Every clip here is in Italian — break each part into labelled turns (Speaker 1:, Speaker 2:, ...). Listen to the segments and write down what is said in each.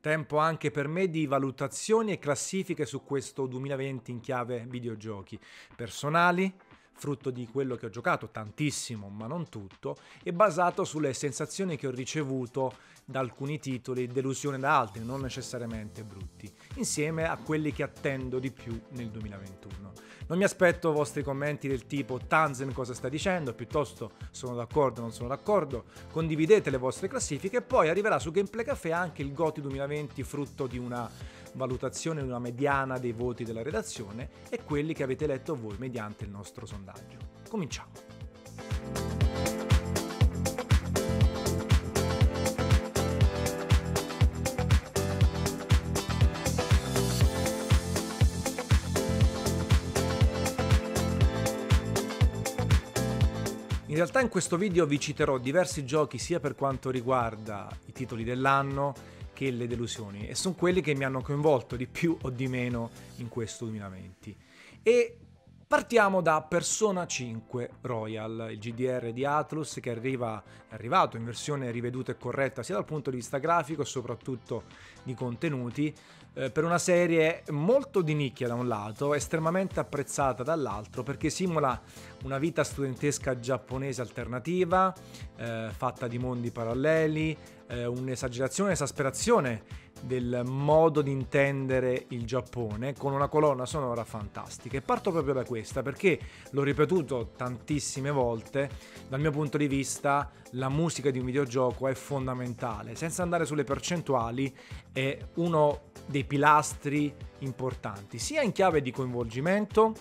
Speaker 1: Tempo anche per me di valutazioni e classifiche su questo 2020 in chiave videogiochi. Personali, frutto di quello che ho giocato, tantissimo ma non tutto, e basato sulle sensazioni che ho ricevuto da alcuni titoli, delusione da altri, non necessariamente brutti, insieme a quelli che attendo di più nel 2021. Non mi aspetto vostri commenti del tipo Tanzen cosa sta dicendo, piuttosto sono d'accordo non sono d'accordo, condividete le vostre classifiche e poi arriverà su Gameplay Café anche il GOTI 2020 frutto di una valutazione, una mediana dei voti della redazione e quelli che avete letto voi mediante il nostro sondaggio. Cominciamo! In realtà in questo video vi citerò diversi giochi sia per quanto riguarda i titoli dell'anno che le delusioni e sono quelli che mi hanno coinvolto di più o di meno in questo 2020. E partiamo da Persona 5 Royal, il GDR di Atlus che arriva, è arrivato in versione riveduta e corretta sia dal punto di vista grafico e soprattutto di contenuti, eh, per una serie molto di nicchia da un lato, estremamente apprezzata dall'altro perché simula una vita studentesca giapponese alternativa, eh, fatta di mondi paralleli, eh, un'esagerazione, un'esasperazione del modo di intendere il Giappone con una colonna sonora fantastica. E parto proprio da questa perché l'ho ripetuto tantissime volte, dal mio punto di vista la musica di un videogioco è fondamentale, senza andare sulle percentuali è uno dei pilastri importanti, sia in chiave di coinvolgimento,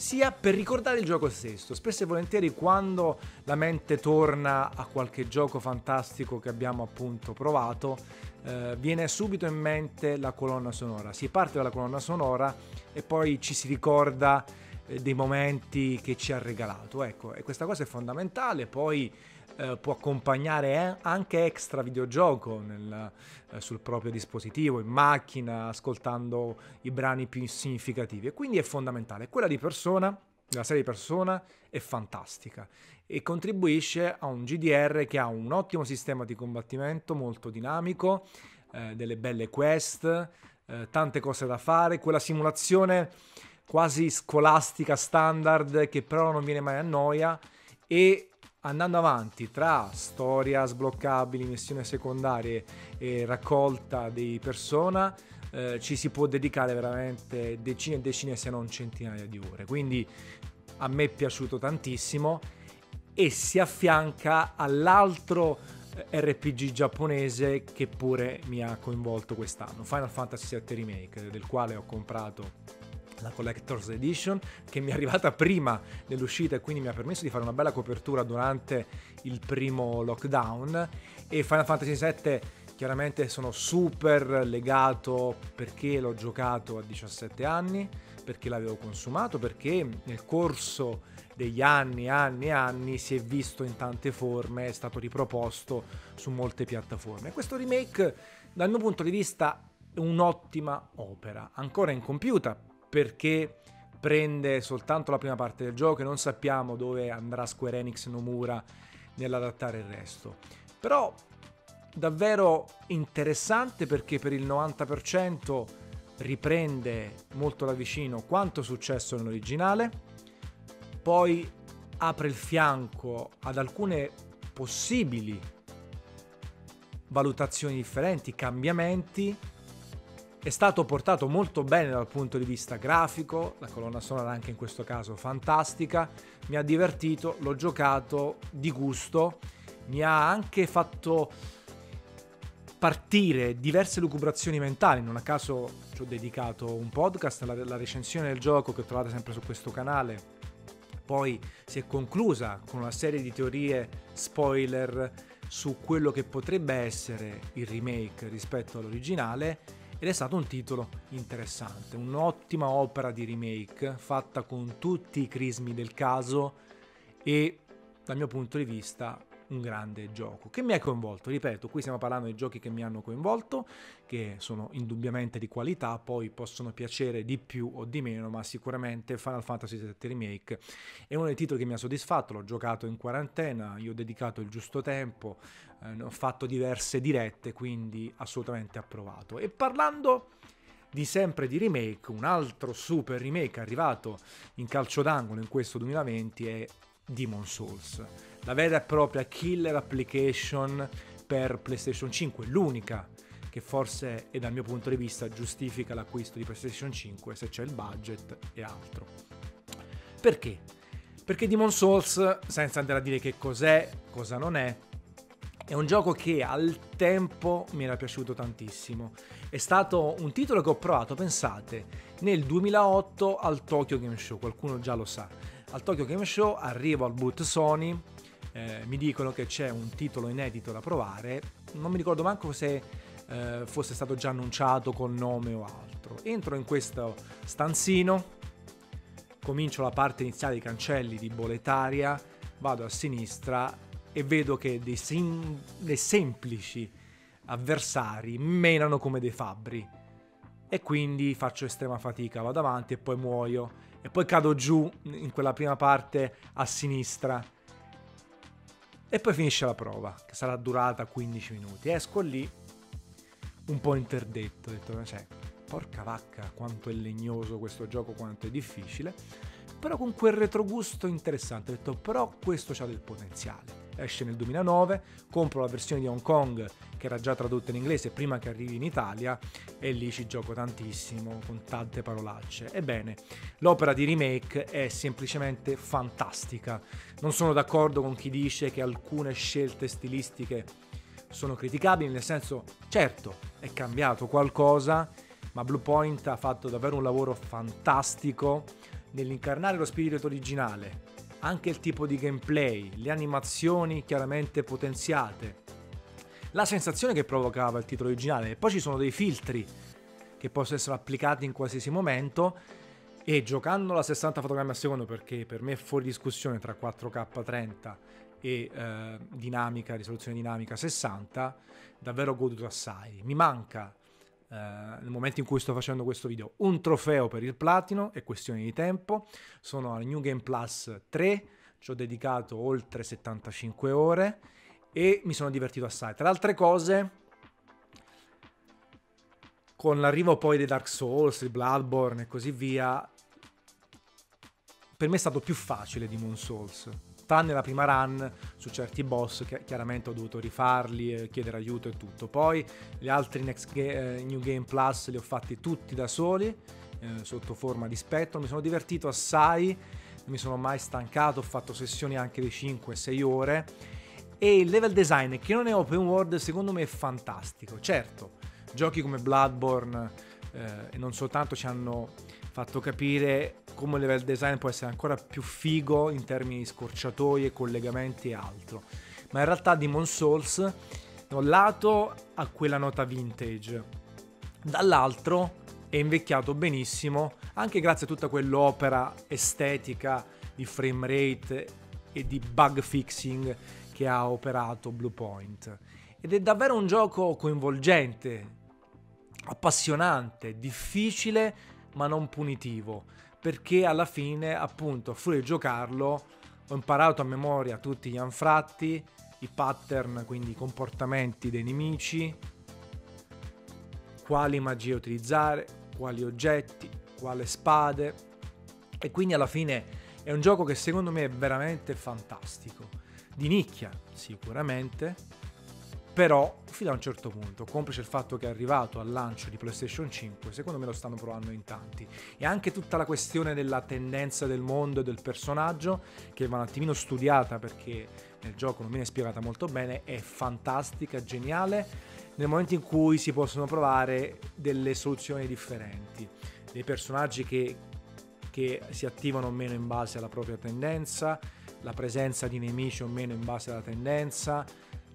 Speaker 1: sia per ricordare il gioco stesso. Spesso e volentieri quando la mente torna a qualche gioco fantastico che abbiamo appunto provato, eh, viene subito in mente la colonna sonora. Si parte dalla colonna sonora e poi ci si ricorda eh, dei momenti che ci ha regalato. Ecco, e questa cosa è fondamentale. Poi eh, può accompagnare eh, anche extra videogioco nel, eh, sul proprio dispositivo, in macchina, ascoltando i brani più significativi. E quindi è fondamentale. Quella di persona, la serie di persona, è fantastica e contribuisce a un GDR che ha un ottimo sistema di combattimento molto dinamico, eh, delle belle quest, tante cose da fare, quella simulazione quasi scolastica standard che però non viene mai a noia e andando avanti tra storia sbloccabili, missioni secondarie e raccolta di persona, eh, ci si può dedicare veramente decine e decine se non centinaia di ore. Quindi a me è piaciuto tantissimo e si affianca all'altro eh, RPG giapponese che pure mi ha coinvolto quest'anno, Final Fantasy VII Remake, del quale ho comprato la Collector's Edition, che mi è arrivata prima dell'uscita e quindi mi ha permesso di fare una bella copertura durante il primo lockdown. E Final Fantasy VII chiaramente sono super legato perché l'ho giocato a 17 anni, perché l'avevo consumato, perché nel corso degli anni, anni e anni si è visto in tante forme, è stato riproposto su molte piattaforme. Questo remake, dal mio punto di vista, è un'ottima opera, ancora incompiuta perché prende soltanto la prima parte del gioco e non sappiamo dove andrà Square Enix Nomura nell'adattare il resto. Però davvero interessante perché per il 90% riprende molto da vicino quanto è successo nell'originale, poi apre il fianco ad alcune possibili valutazioni differenti, cambiamenti è stato portato molto bene dal punto di vista grafico, la colonna sonora anche in questo caso fantastica, mi ha divertito, l'ho giocato di gusto, mi ha anche fatto partire diverse lucubrazioni mentali, non a caso ci ho dedicato un podcast, la, la recensione del gioco che trovate sempre su questo canale, poi si è conclusa con una serie di teorie spoiler su quello che potrebbe essere il remake rispetto all'originale ed è stato un titolo interessante, un'ottima opera di remake fatta con tutti i crismi del caso e dal mio punto di vista un grande gioco che mi ha coinvolto. Ripeto, qui stiamo parlando di giochi che mi hanno coinvolto, che sono indubbiamente di qualità, poi possono piacere di più o di meno, ma sicuramente Final Fantasy VII Remake è uno dei titoli che mi ha soddisfatto. L'ho giocato in quarantena, io ho dedicato il giusto tempo, eh, ho fatto diverse dirette, quindi assolutamente approvato. E parlando di sempre di remake, un altro super remake arrivato in calcio d'angolo in questo 2020 è Demon Souls, la vera e propria killer application per PlayStation 5, l'unica che forse e dal mio punto di vista giustifica l'acquisto di PlayStation 5 se c'è il budget e altro. Perché? Perché Demon Souls, senza andare a dire che cos'è, cosa non è, è un gioco che al tempo mi era piaciuto tantissimo. È stato un titolo che ho provato, pensate, nel 2008 al Tokyo Game Show, qualcuno già lo sa. Al Tokyo Game Show arrivo al boot Sony, eh, mi dicono che c'è un titolo inedito da provare, non mi ricordo manco se eh, fosse stato già annunciato col nome o altro. Entro in questo stanzino, comincio la parte iniziale dei cancelli di boletaria, vado a sinistra e vedo che dei, sim- dei semplici avversari menano come dei fabbri. E quindi faccio estrema fatica, vado avanti e poi muoio. E poi cado giù in quella prima parte a sinistra. E poi finisce la prova, che sarà durata 15 minuti. Esco lì un po' interdetto, ho detto, cioè, porca vacca, quanto è legnoso questo gioco, quanto è difficile. Però con quel retrogusto interessante, ho detto, però questo ha del potenziale esce nel 2009, compro la versione di Hong Kong che era già tradotta in inglese prima che arrivi in Italia e lì ci gioco tantissimo con tante parolacce. Ebbene, l'opera di remake è semplicemente fantastica. Non sono d'accordo con chi dice che alcune scelte stilistiche sono criticabili, nel senso, certo, è cambiato qualcosa, ma Bluepoint ha fatto davvero un lavoro fantastico nell'incarnare lo spirito originale, anche il tipo di gameplay, le animazioni chiaramente potenziate, la sensazione che provocava il titolo originale. E poi ci sono dei filtri che possono essere applicati in qualsiasi momento. E giocando a 60 fotogrammi al secondo perché per me è fuori discussione tra 4K 30 e eh, dinamica, risoluzione dinamica 60, davvero goduto assai. Mi manca eh, nel momento in cui sto facendo questo video. Un trofeo per il platino, è questione di tempo, sono al New Game Plus 3, ci ho dedicato oltre 75 ore e mi sono divertito assai. Tra le altre cose, con l'arrivo poi dei Dark Souls, di Bloodborne e così via, per me è stato più facile di Moon Souls tranne la prima run su certi boss che chiaramente ho dovuto rifarli, chiedere aiuto e tutto. Poi gli altri Next Ga- eh, New Game Plus li ho fatti tutti da soli, eh, sotto forma di spettro, mi sono divertito assai, non mi sono mai stancato, ho fatto sessioni anche di 5-6 ore e il level design che non è open world secondo me è fantastico. Certo, giochi come Bloodborne eh, e non soltanto ci hanno fatto capire come il level design può essere ancora più figo in termini di scorciatoie, collegamenti e altro. Ma in realtà Demon Souls da un lato ha quella nota vintage, dall'altro è invecchiato benissimo anche grazie a tutta quell'opera estetica di frame rate e di bug fixing che ha operato Bluepoint. Ed è davvero un gioco coinvolgente, appassionante, difficile ma non punitivo, perché alla fine, appunto, a furia di giocarlo, ho imparato a memoria tutti gli anfratti, i pattern, quindi i comportamenti dei nemici, quali magie utilizzare, quali oggetti, quale spade e quindi alla fine è un gioco che secondo me è veramente fantastico. Di nicchia sicuramente, però fino a un certo punto, complice il fatto che è arrivato al lancio di PlayStation 5, secondo me lo stanno provando in tanti. E anche tutta la questione della tendenza del mondo e del personaggio, che va un attimino studiata perché nel gioco non viene spiegata molto bene, è fantastica, geniale, nel momento in cui si possono provare delle soluzioni differenti, dei personaggi che, che si attivano o meno in base alla propria tendenza, la presenza di nemici o meno in base alla tendenza,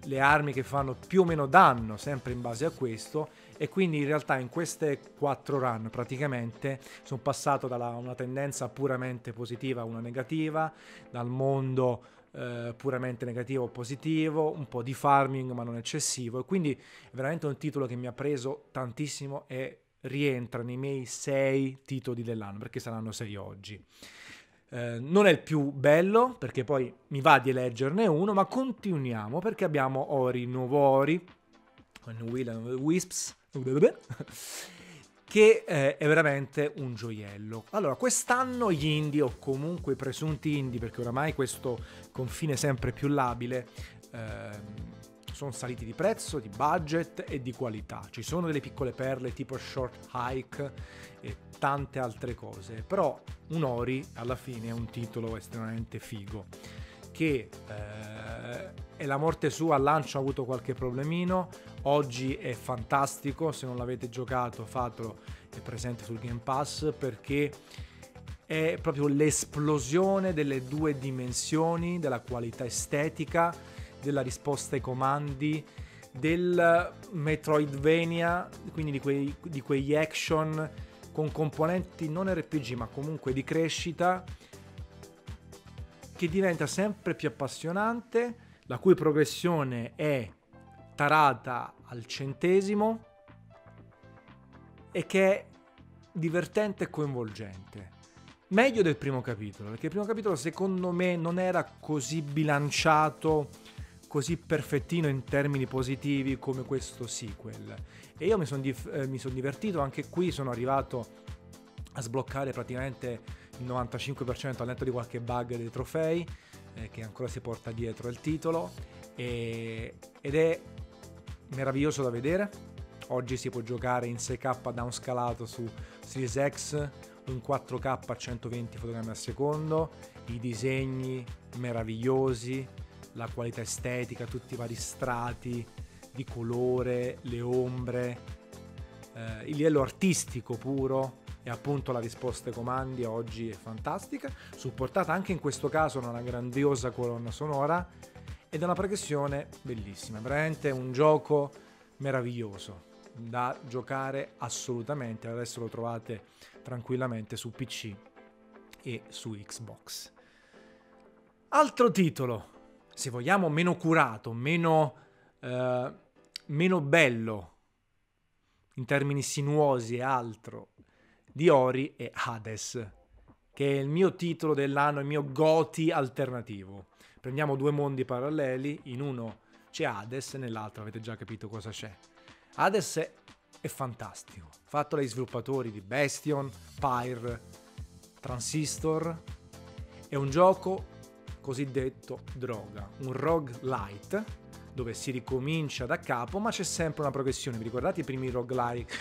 Speaker 1: le armi che fanno più o meno danno, sempre in base a questo, e quindi in realtà in queste quattro run praticamente sono passato da una tendenza puramente positiva a una negativa, dal mondo eh, puramente negativo o positivo, un po' di farming ma non eccessivo e quindi è veramente un titolo che mi ha preso tantissimo e rientra nei miei sei titoli dell'anno perché saranno sei oggi. Eh, non è il più bello perché poi mi va di eleggerne uno, ma continuiamo perché abbiamo Ori, nuovo Ori, con Will and Wisps, che eh, è veramente un gioiello. Allora, quest'anno gli indie, o comunque i presunti indie, perché oramai questo confine sempre più labile, ehm, sono saliti di prezzo, di budget e di qualità. Ci sono delle piccole perle tipo Short Hike e tante altre cose, però un Ori alla fine è un titolo estremamente figo che eh, è la morte sua al lancio ha avuto qualche problemino, oggi è fantastico, se non l'avete giocato fatelo, è presente sul Game Pass perché è proprio l'esplosione delle due dimensioni, della qualità estetica della risposta ai comandi, del Metroidvania, quindi di, quei, di quegli action con componenti non RPG ma comunque di crescita che diventa sempre più appassionante, la cui progressione è tarata al centesimo e che è divertente e coinvolgente. Meglio del primo capitolo, perché il primo capitolo secondo me non era così bilanciato così perfettino in termini positivi come questo sequel. E io mi sono dif- eh, son divertito, anche qui sono arrivato a sbloccare praticamente il 95% al netto di qualche bug dei trofei eh, che ancora si porta dietro il titolo e, ed è meraviglioso da vedere. Oggi si può giocare in 6K downscalato su Series X in 4K a 120 fotogrammi al secondo, i disegni meravigliosi, la qualità estetica, tutti i vari strati di colore, le ombre, eh, il livello artistico puro e appunto la risposta ai comandi oggi è fantastica, supportata anche in questo caso da una grandiosa colonna sonora ed è una progressione bellissima, veramente un gioco meraviglioso da giocare assolutamente, adesso lo trovate tranquillamente su PC e su Xbox. Altro titolo se vogliamo, meno curato, meno, eh, meno bello in termini sinuosi e altro di Ori è Hades, che è il mio titolo dell'anno, il mio Goti alternativo. Prendiamo due mondi paralleli, in uno c'è Hades, nell'altro avete già capito cosa c'è. Hades è, è fantastico, fatto dai sviluppatori di Bastion, Pyre, Transistor. È un gioco cosiddetto droga, un roguelite dove si ricomincia da capo ma c'è sempre una progressione. Vi ricordate i primi roguelike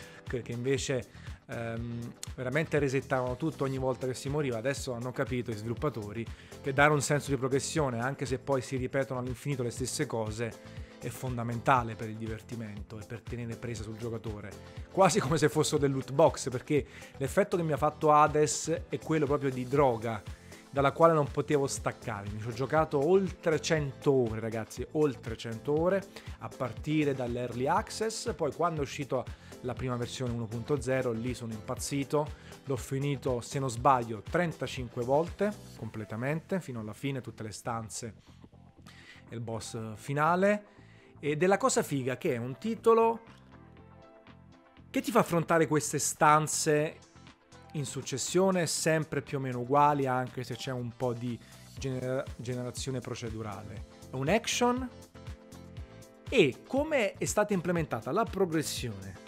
Speaker 1: che invece ehm, veramente resettavano tutto ogni volta che si moriva? Adesso hanno capito i sviluppatori che dare un senso di progressione anche se poi si ripetono all'infinito le stesse cose è fondamentale per il divertimento e per tenere presa sul giocatore, quasi come se fossero del loot box, perché l'effetto che mi ha fatto Hades è quello proprio di droga dalla quale non potevo staccarmi. Ci ho giocato oltre 100 ore, ragazzi, oltre 100 ore, a partire dall'early access, poi quando è uscito la prima versione 1.0, lì sono impazzito, l'ho finito, se non sbaglio, 35 volte completamente, fino alla fine, tutte le stanze e il boss finale. Ed è la cosa figa che è un titolo che ti fa affrontare queste stanze in successione, sempre più o meno uguali, anche se c'è un po' di gener- generazione procedurale. È un action? E come è stata implementata la progressione,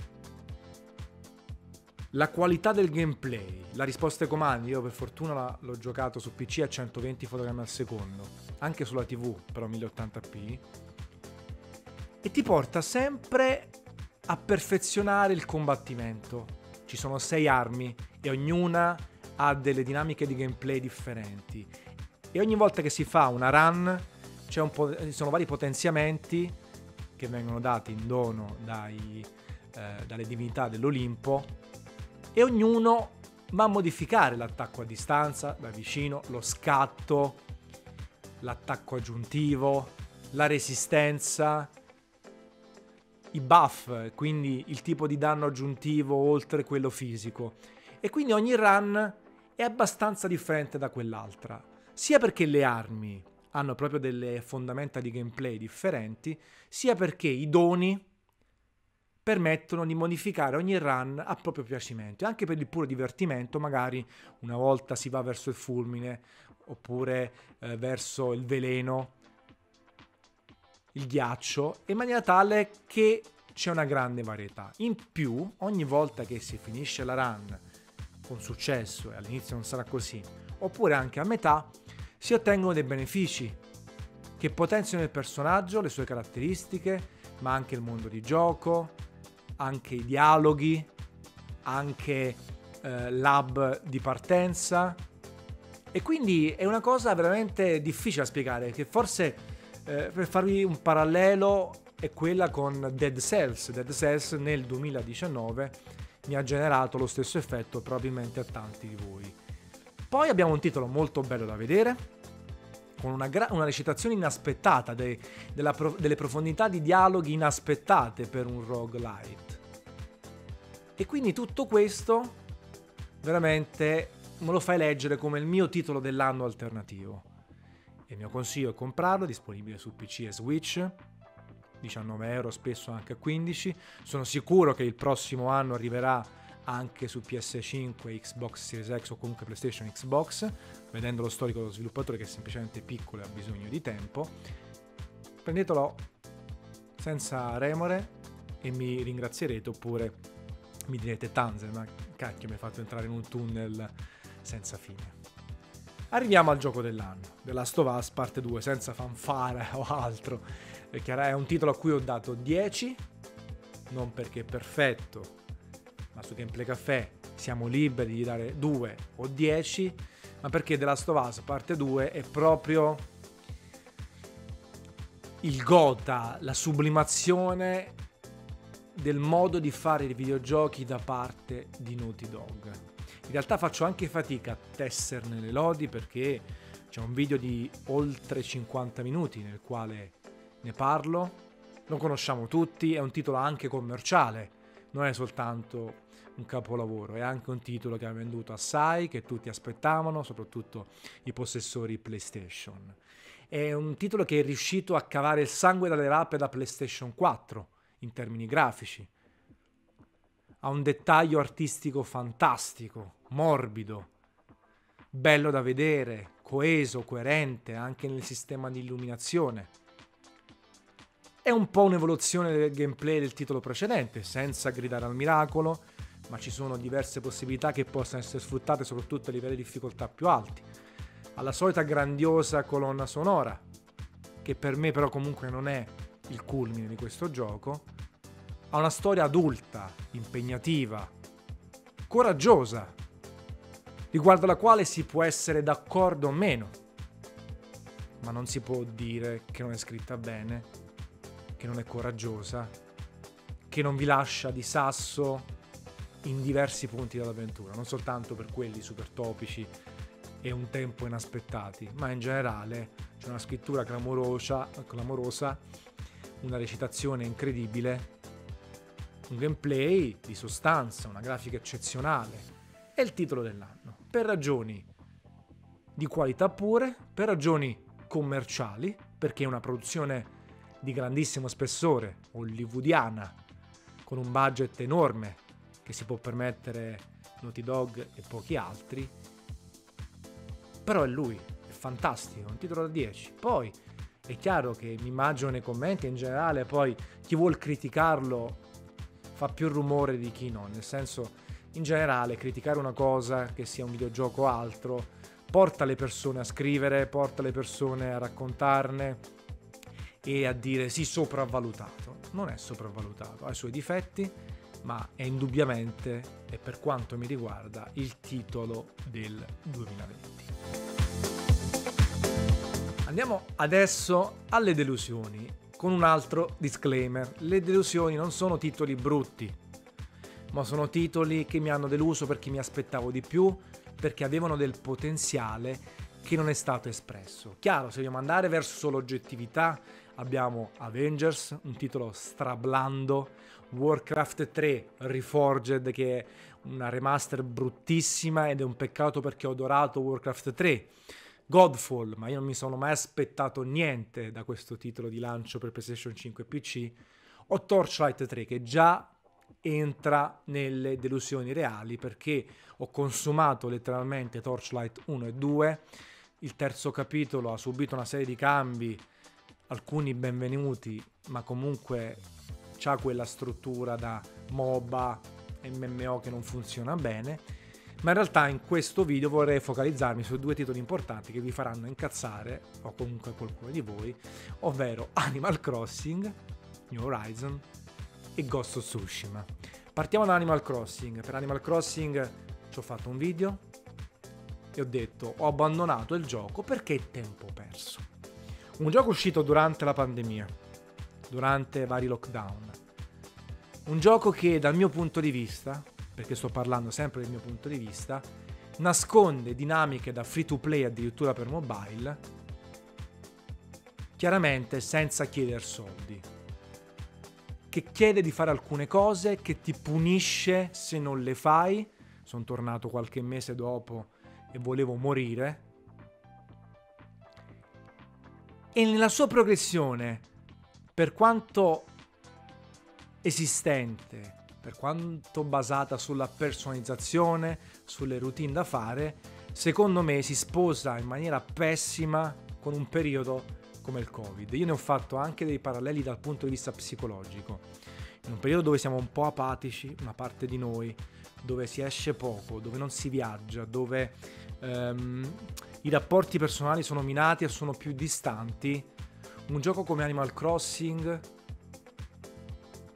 Speaker 1: la qualità del gameplay, la risposta ai comandi, io per fortuna l'ho giocato su PC a 120 fotogrammi al secondo, anche sulla TV però 1080p, e ti porta sempre a perfezionare il combattimento. Ci sono sei armi e ognuna ha delle dinamiche di gameplay differenti. E ogni volta che si fa una run un ci sono vari potenziamenti che vengono dati in dono dai, eh, dalle divinità dell'Olimpo e ognuno va a modificare l'attacco a distanza, da vicino, lo scatto, l'attacco aggiuntivo, la resistenza i buff, quindi il tipo di danno aggiuntivo oltre quello fisico. E quindi ogni run è abbastanza differente da quell'altra, sia perché le armi hanno proprio delle fondamenta di gameplay differenti, sia perché i doni permettono di modificare ogni run a proprio piacimento e anche per il puro divertimento magari una volta si va verso il fulmine oppure eh, verso il veleno il ghiaccio in maniera tale che c'è una grande varietà. In più ogni volta che si finisce la run con successo e all'inizio non sarà così oppure anche a metà si ottengono dei benefici che potenziano il personaggio, le sue caratteristiche, ma anche il mondo di gioco, anche i dialoghi, anche eh, l'hub di partenza. E quindi è una cosa veramente difficile da spiegare, che forse eh, per farvi un parallelo è quella con Dead Cells. Dead Cells nel 2019 mi ha generato lo stesso effetto probabilmente a tanti di voi. Poi abbiamo un titolo molto bello da vedere, con una, gra- una recitazione inaspettata, de- pro- delle profondità di dialoghi inaspettate per un roguelite. E quindi tutto questo veramente me lo fai leggere come il mio titolo dell'anno alternativo. il mio consiglio è comprarlo, disponibile su PC e Switch, 19 euro, spesso anche a 15. Sono sicuro che il prossimo anno arriverà anche su PS5, Xbox Series X o comunque PlayStation Xbox, vedendo lo storico dello sviluppatore che è semplicemente piccolo e ha bisogno di tempo. Prendetelo senza remore e mi ringrazierete oppure mi direte Tanzer, ma cacchio mi hai fatto entrare in un tunnel senza fine. Arriviamo al gioco dell'anno, The Last of Us parte 2, senza fanfare o altro, perché è un titolo a cui ho dato 10, non perché è perfetto, ma su Gameplay Café siamo liberi di dare 2 o 10, ma perché The Last of Us parte 2 è proprio il gota, la sublimazione del modo di fare i videogiochi da parte di Naughty Dog. In realtà faccio anche fatica a tesserne le lodi perché c'è un video di oltre 50 minuti nel quale ne parlo, lo conosciamo tutti, è un titolo anche commerciale, non è soltanto un capolavoro, è anche un titolo che ha venduto assai, che tutti aspettavano, soprattutto i possessori PlayStation. È un titolo che è riuscito a cavare il sangue dalle rape da PlayStation 4 in termini grafici. Ha un dettaglio artistico fantastico, morbido, bello da vedere, coeso, coerente anche nel sistema di illuminazione. È un po' un'evoluzione del gameplay del titolo precedente, senza gridare al miracolo, ma ci sono diverse possibilità che possano essere sfruttate soprattutto a livelli di difficoltà più alti. Alla solita grandiosa colonna sonora, che per me però comunque non è il culmine di questo gioco, ha una storia adulta, impegnativa, coraggiosa, riguardo alla quale si può essere d'accordo o meno, ma non si può dire che non è scritta bene, che non è coraggiosa, che non vi lascia di sasso in diversi punti dell'avventura, non soltanto per quelli super topici e un tempo inaspettati, ma in generale c'è una scrittura clamorosa, clamorosa una recitazione incredibile, un gameplay di sostanza, una grafica eccezionale. E il titolo dell'anno, per ragioni di qualità pure, per ragioni commerciali, perché è una produzione di grandissimo spessore, hollywoodiana, con un budget enorme, che si può permettere Naughty Dog e pochi altri. Però è lui, è fantastico, un titolo da 10. Poi è chiaro che mi immagino nei commenti in generale, poi chi vuol criticarlo fa più rumore di chi no, nel senso in generale criticare una cosa che sia un videogioco o altro porta le persone a scrivere, porta le persone a raccontarne e a dire sì sopravvalutato. Non è sopravvalutato, ha i suoi difetti, ma è indubbiamente, e per quanto mi riguarda, il titolo del 2020. Andiamo adesso alle delusioni, con un altro disclaimer. Le delusioni non sono titoli brutti, ma sono titoli che mi hanno deluso perché mi aspettavo di più, perché avevano del potenziale che non è stato espresso. Chiaro, se vogliamo andare verso l'oggettività, abbiamo Avengers, un titolo strablando, Warcraft 3 Reforged che è una remaster bruttissima ed è un peccato perché ho adorato Warcraft 3. Godfall, ma io non mi sono mai aspettato niente da questo titolo di lancio per PlayStation 5 e PC, o Torchlight 3 che già entra nelle delusioni reali perché ho consumato letteralmente Torchlight 1 e 2, il terzo capitolo ha subito una serie di cambi, alcuni benvenuti, ma comunque ha quella struttura da MOBA, MMO che non funziona bene ma in realtà in questo video vorrei focalizzarmi su due titoli importanti che vi faranno incazzare, o comunque qualcuno di voi, ovvero Animal Crossing, New Horizon e Ghost of Tsushima. Partiamo da Animal Crossing. Per Animal Crossing ci ho fatto un video e ho detto ho abbandonato il gioco perché è tempo perso. Un gioco uscito durante la pandemia, durante vari lockdown. Un gioco che dal mio punto di vista perché sto parlando sempre del mio punto di vista, nasconde dinamiche da free to play addirittura per mobile, chiaramente senza chiedere soldi, che chiede di fare alcune cose, che ti punisce se non le fai, sono tornato qualche mese dopo e volevo morire, e nella sua progressione, per quanto esistente, per quanto basata sulla personalizzazione, sulle routine da fare, secondo me si sposa in maniera pessima con un periodo come il Covid. Io ne ho fatto anche dei paralleli dal punto di vista psicologico. In un periodo dove siamo un po' apatici, una parte di noi, dove si esce poco, dove non si viaggia, dove ehm, i rapporti personali sono minati e sono più distanti, un gioco come Animal Crossing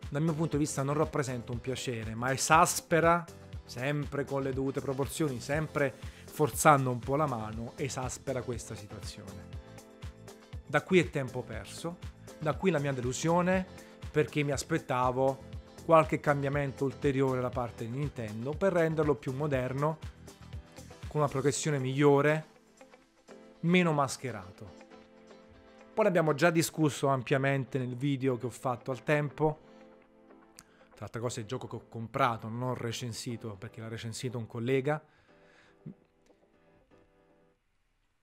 Speaker 1: dal mio punto di vista non rappresenta un piacere, ma esaspera, sempre con le dovute proporzioni, sempre forzando un po' la mano, esaspera questa situazione. Da qui è tempo perso, da qui la mia delusione, perché mi aspettavo qualche cambiamento ulteriore da parte di Nintendo per renderlo più moderno, con una progressione migliore, meno mascherato. Poi ne abbiamo già discusso ampiamente nel video che ho fatto al tempo tra l'altra cosa è il gioco che ho comprato, non recensito perché l'ha recensito un collega.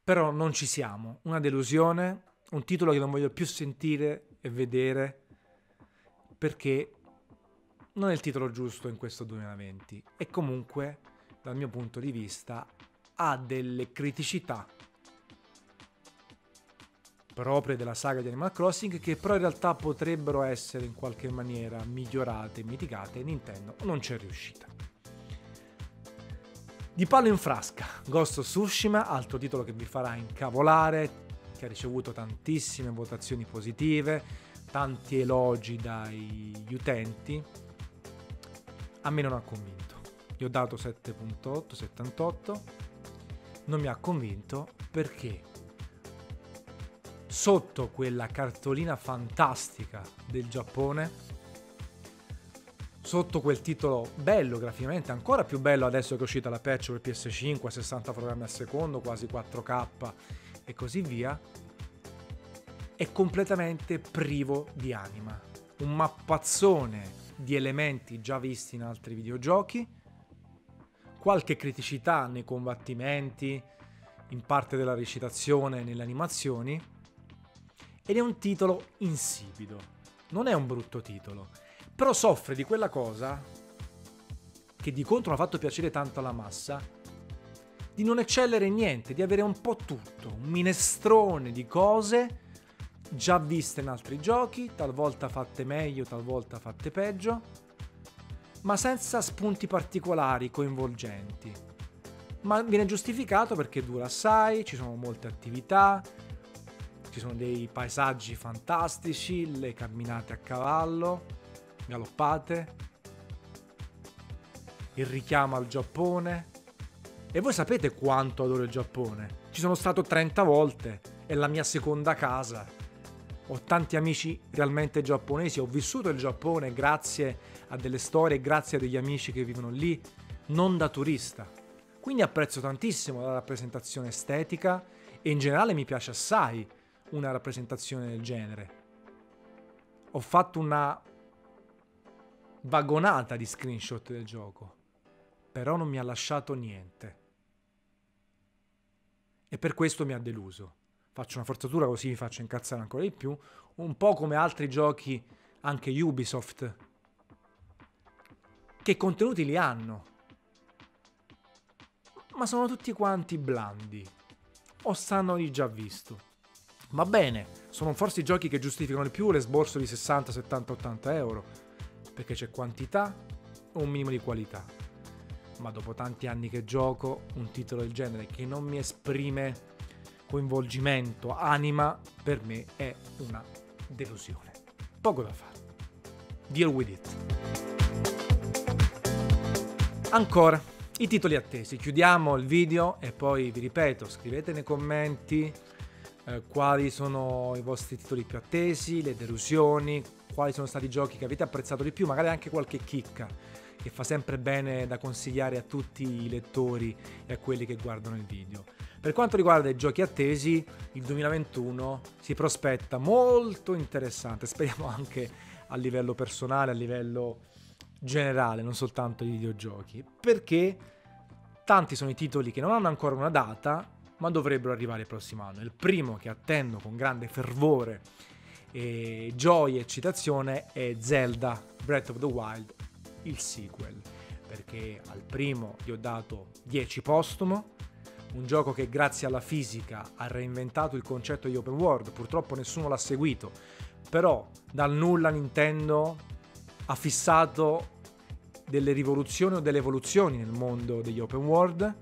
Speaker 1: Però non ci siamo. Una delusione, un titolo che non voglio più sentire e vedere perché non è il titolo giusto in questo 2020 e comunque dal mio punto di vista ha delle criticità proprie della saga di Animal Crossing che però in realtà potrebbero essere in qualche maniera migliorate mitigate e Nintendo non c'è riuscita. Di palo in frasca, Ghost of Tsushima, altro titolo che vi farà incavolare, che ha ricevuto tantissime votazioni positive, tanti elogi dagli utenti, a me non ha convinto. Gli ho dato 7.8, 78, non mi ha convinto perché sotto quella cartolina fantastica del Giappone, sotto quel titolo bello graficamente, ancora più bello adesso che è uscita la patch per PS5, 60 programmi al secondo, quasi 4K e così via, è completamente privo di anima. Un mappazzone di elementi già visti in altri videogiochi, qualche criticità nei combattimenti, in parte della recitazione, nelle animazioni, ed è un titolo insipido. Non è un brutto titolo, però soffre di quella cosa che di contro ha fatto piacere tanto alla massa, di non eccellere in niente, di avere un po' tutto, un minestrone di cose già viste in altri giochi, talvolta fatte meglio, talvolta fatte peggio, ma senza spunti particolari coinvolgenti. Ma viene giustificato perché dura assai, ci sono molte attività, ci sono dei paesaggi fantastici, le camminate a cavallo, galoppate, il richiamo al Giappone. E voi sapete quanto adoro il Giappone. Ci sono stato 30 volte, è la mia seconda casa. Ho tanti amici realmente giapponesi, ho vissuto il Giappone grazie a delle storie, grazie a degli amici che vivono lì, non da turista. Quindi apprezzo tantissimo la rappresentazione estetica e in generale mi piace assai una rappresentazione del genere. Ho fatto una vagonata di screenshot del gioco, però non mi ha lasciato niente. e per questo mi ha deluso. Faccio una forzatura così mi faccio incazzare ancora di più, un po' come altri giochi anche Ubisoft, che contenuti li hanno, ma sono tutti quanti blandi, o stanno di già visto. Va bene, sono forse i giochi che giustificano di più l'esborso di 60, 70, 80 euro, perché c'è quantità e un minimo di qualità. Ma dopo tanti anni che gioco, un titolo del genere che non mi esprime coinvolgimento, anima, per me è una delusione. Poco da fare. Deal with it. Ancora, i titoli attesi. Chiudiamo il video e poi vi ripeto, scrivete nei commenti eh, quali sono i vostri titoli più attesi, le delusioni, quali sono stati i giochi che avete apprezzato di più, magari anche qualche chicca che fa sempre bene da consigliare a tutti i lettori e a quelli che guardano il video. Per quanto riguarda i giochi attesi, il 2021 si prospetta molto interessante, speriamo anche a livello personale, a livello generale, non soltanto di videogiochi, perché tanti sono i titoli che non hanno ancora una data, ma dovrebbero arrivare il prossimo anno. Il primo che attendo con grande fervore e gioia e eccitazione è Zelda Breath of the Wild, il sequel, perché al primo gli ho dato 10 postumo, un gioco che grazie alla fisica ha reinventato il concetto di open world, purtroppo nessuno l'ha seguito, però dal nulla Nintendo ha fissato delle rivoluzioni o delle evoluzioni nel mondo degli open world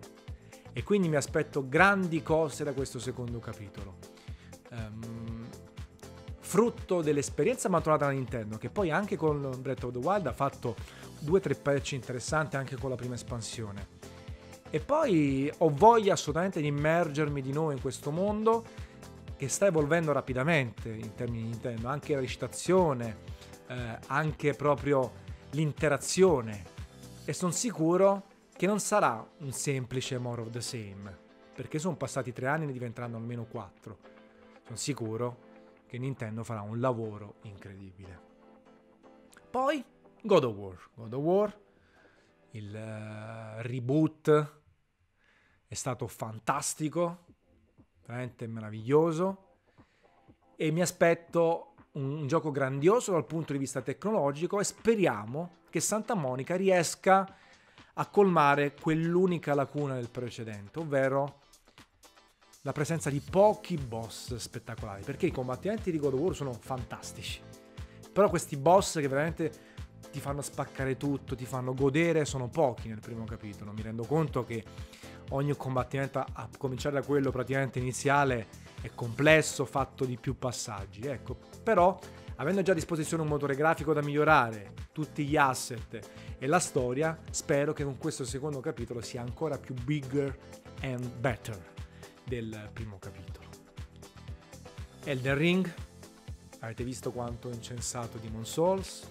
Speaker 1: e quindi mi aspetto grandi cose da questo secondo capitolo. Um, frutto dell'esperienza maturata da Nintendo, che poi anche con Breath of the Wild ha fatto due o tre patch interessanti anche con la prima espansione. E poi ho voglia assolutamente di immergermi di nuovo in questo mondo che sta evolvendo rapidamente in termini di Nintendo, anche la recitazione, eh, anche proprio l'interazione e sono sicuro che non sarà un semplice more of the same, perché sono passati tre anni e ne diventeranno almeno quattro. Sono sicuro che Nintendo farà un lavoro incredibile. Poi God of War. God of War, il uh, reboot è stato fantastico, veramente meraviglioso e mi aspetto un gioco grandioso dal punto di vista tecnologico e speriamo che Santa Monica riesca a colmare quell'unica lacuna del precedente, ovvero la presenza di pochi boss spettacolari, perché i combattimenti di God of War sono fantastici, però questi boss che veramente ti fanno spaccare tutto, ti fanno godere, sono pochi nel primo capitolo, mi rendo conto che ogni combattimento, a cominciare da quello praticamente iniziale, è complesso, fatto di più passaggi. Ecco, però avendo già a disposizione un motore grafico da migliorare, tutti gli asset e la storia, spero che con questo secondo capitolo sia ancora più bigger and better del primo capitolo. Elden Ring, avete visto quanto ho incensato Demon Souls,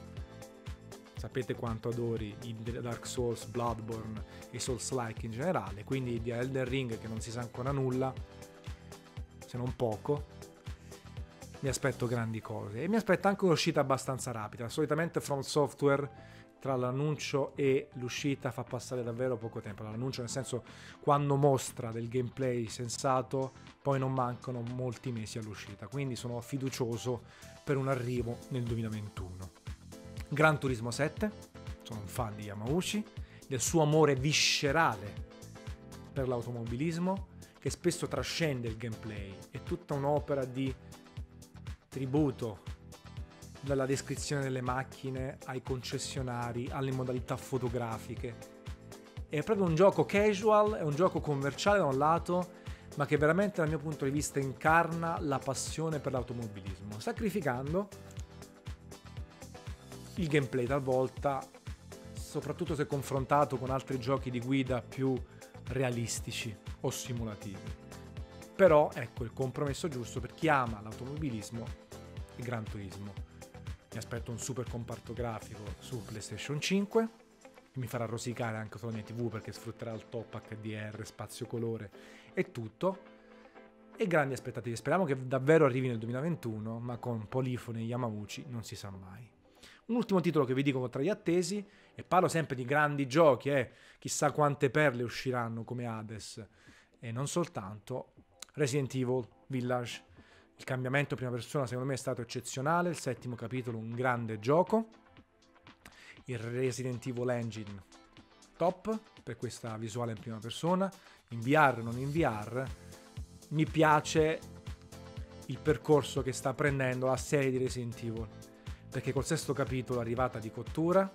Speaker 1: sapete quanto adori i Dark Souls, Bloodborne e Souls-like in generale, quindi di Elden Ring che non si sa ancora nulla, se non poco, mi aspetto grandi cose e mi aspetto anche un'uscita abbastanza rapida. Solitamente From Software tra l'annuncio e l'uscita fa passare davvero poco tempo. L'annuncio nel senso quando mostra del gameplay sensato, poi non mancano molti mesi all'uscita, quindi sono fiducioso per un arrivo nel 2021. Gran Turismo 7, sono un fan di Yamauchi, del suo amore viscerale per l'automobilismo che spesso trascende il gameplay, è tutta un'opera di tributo dalla descrizione delle macchine ai concessionari, alle modalità fotografiche. È proprio un gioco casual, è un gioco commerciale da un lato, ma che veramente dal mio punto di vista incarna la passione per l'automobilismo, sacrificando il gameplay talvolta, soprattutto se confrontato con altri giochi di guida più realistici o simulativi. Però ecco il compromesso giusto per chi ama l'automobilismo e Gran Turismo. Mi aspetto un super comparto grafico su PlayStation 5, che mi farà rosicare anche mia TV perché sfrutterà il top HDR, spazio colore e tutto. E grandi aspettative. Speriamo che davvero arrivi nel 2021, ma con Polifone e Yamauchi non si sa mai. Un ultimo titolo che vi dico tra gli attesi, e parlo sempre di grandi giochi, eh, chissà quante perle usciranno come Hades, e non soltanto Resident Evil Village. Il cambiamento prima persona secondo me è stato eccezionale, il settimo capitolo un grande gioco, il Resident Evil Engine top per questa visuale in prima persona, in VR non in VR, mi piace il percorso che sta prendendo la serie di Resident Evil, perché col sesto capitolo arrivata di cottura,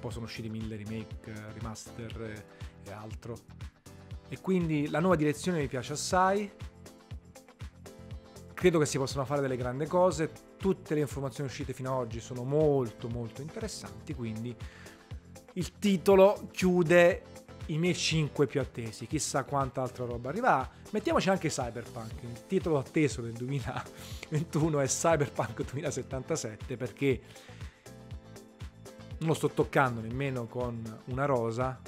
Speaker 1: poi sono usciti mille remake, remaster e altro, e quindi la nuova direzione mi piace assai, credo che si possano fare delle grandi cose, tutte le informazioni uscite fino ad oggi sono molto molto interessanti, quindi il titolo chiude i miei 5 più attesi, chissà quanta altra roba arriverà. Mettiamoci anche Cyberpunk, il titolo atteso del 2021 è Cyberpunk 2077 perché non lo sto toccando nemmeno con una rosa,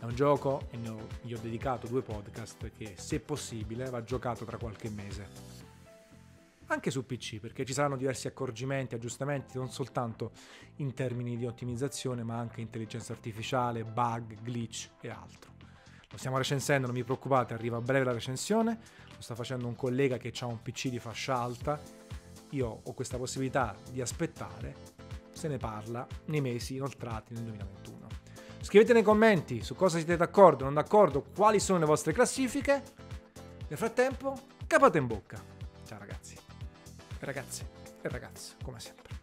Speaker 1: è un gioco e ne ho, gli ho dedicato due podcast che se possibile va giocato tra qualche mese anche su PC, perché ci saranno diversi accorgimenti, aggiustamenti, non soltanto in termini di ottimizzazione, ma anche intelligenza artificiale, bug, glitch e altro. Lo stiamo recensendo, non vi preoccupate, arriva a breve la recensione, lo sta facendo un collega che ha un PC di fascia alta, io ho questa possibilità di aspettare, se ne parla nei mesi inoltrati nel 2021. Scrivete nei commenti su cosa siete d'accordo, non d'accordo, quali sono le vostre classifiche. Nel frattempo, capate in bocca. Ciao ragazzi ragazzi e ragazze, come sempre.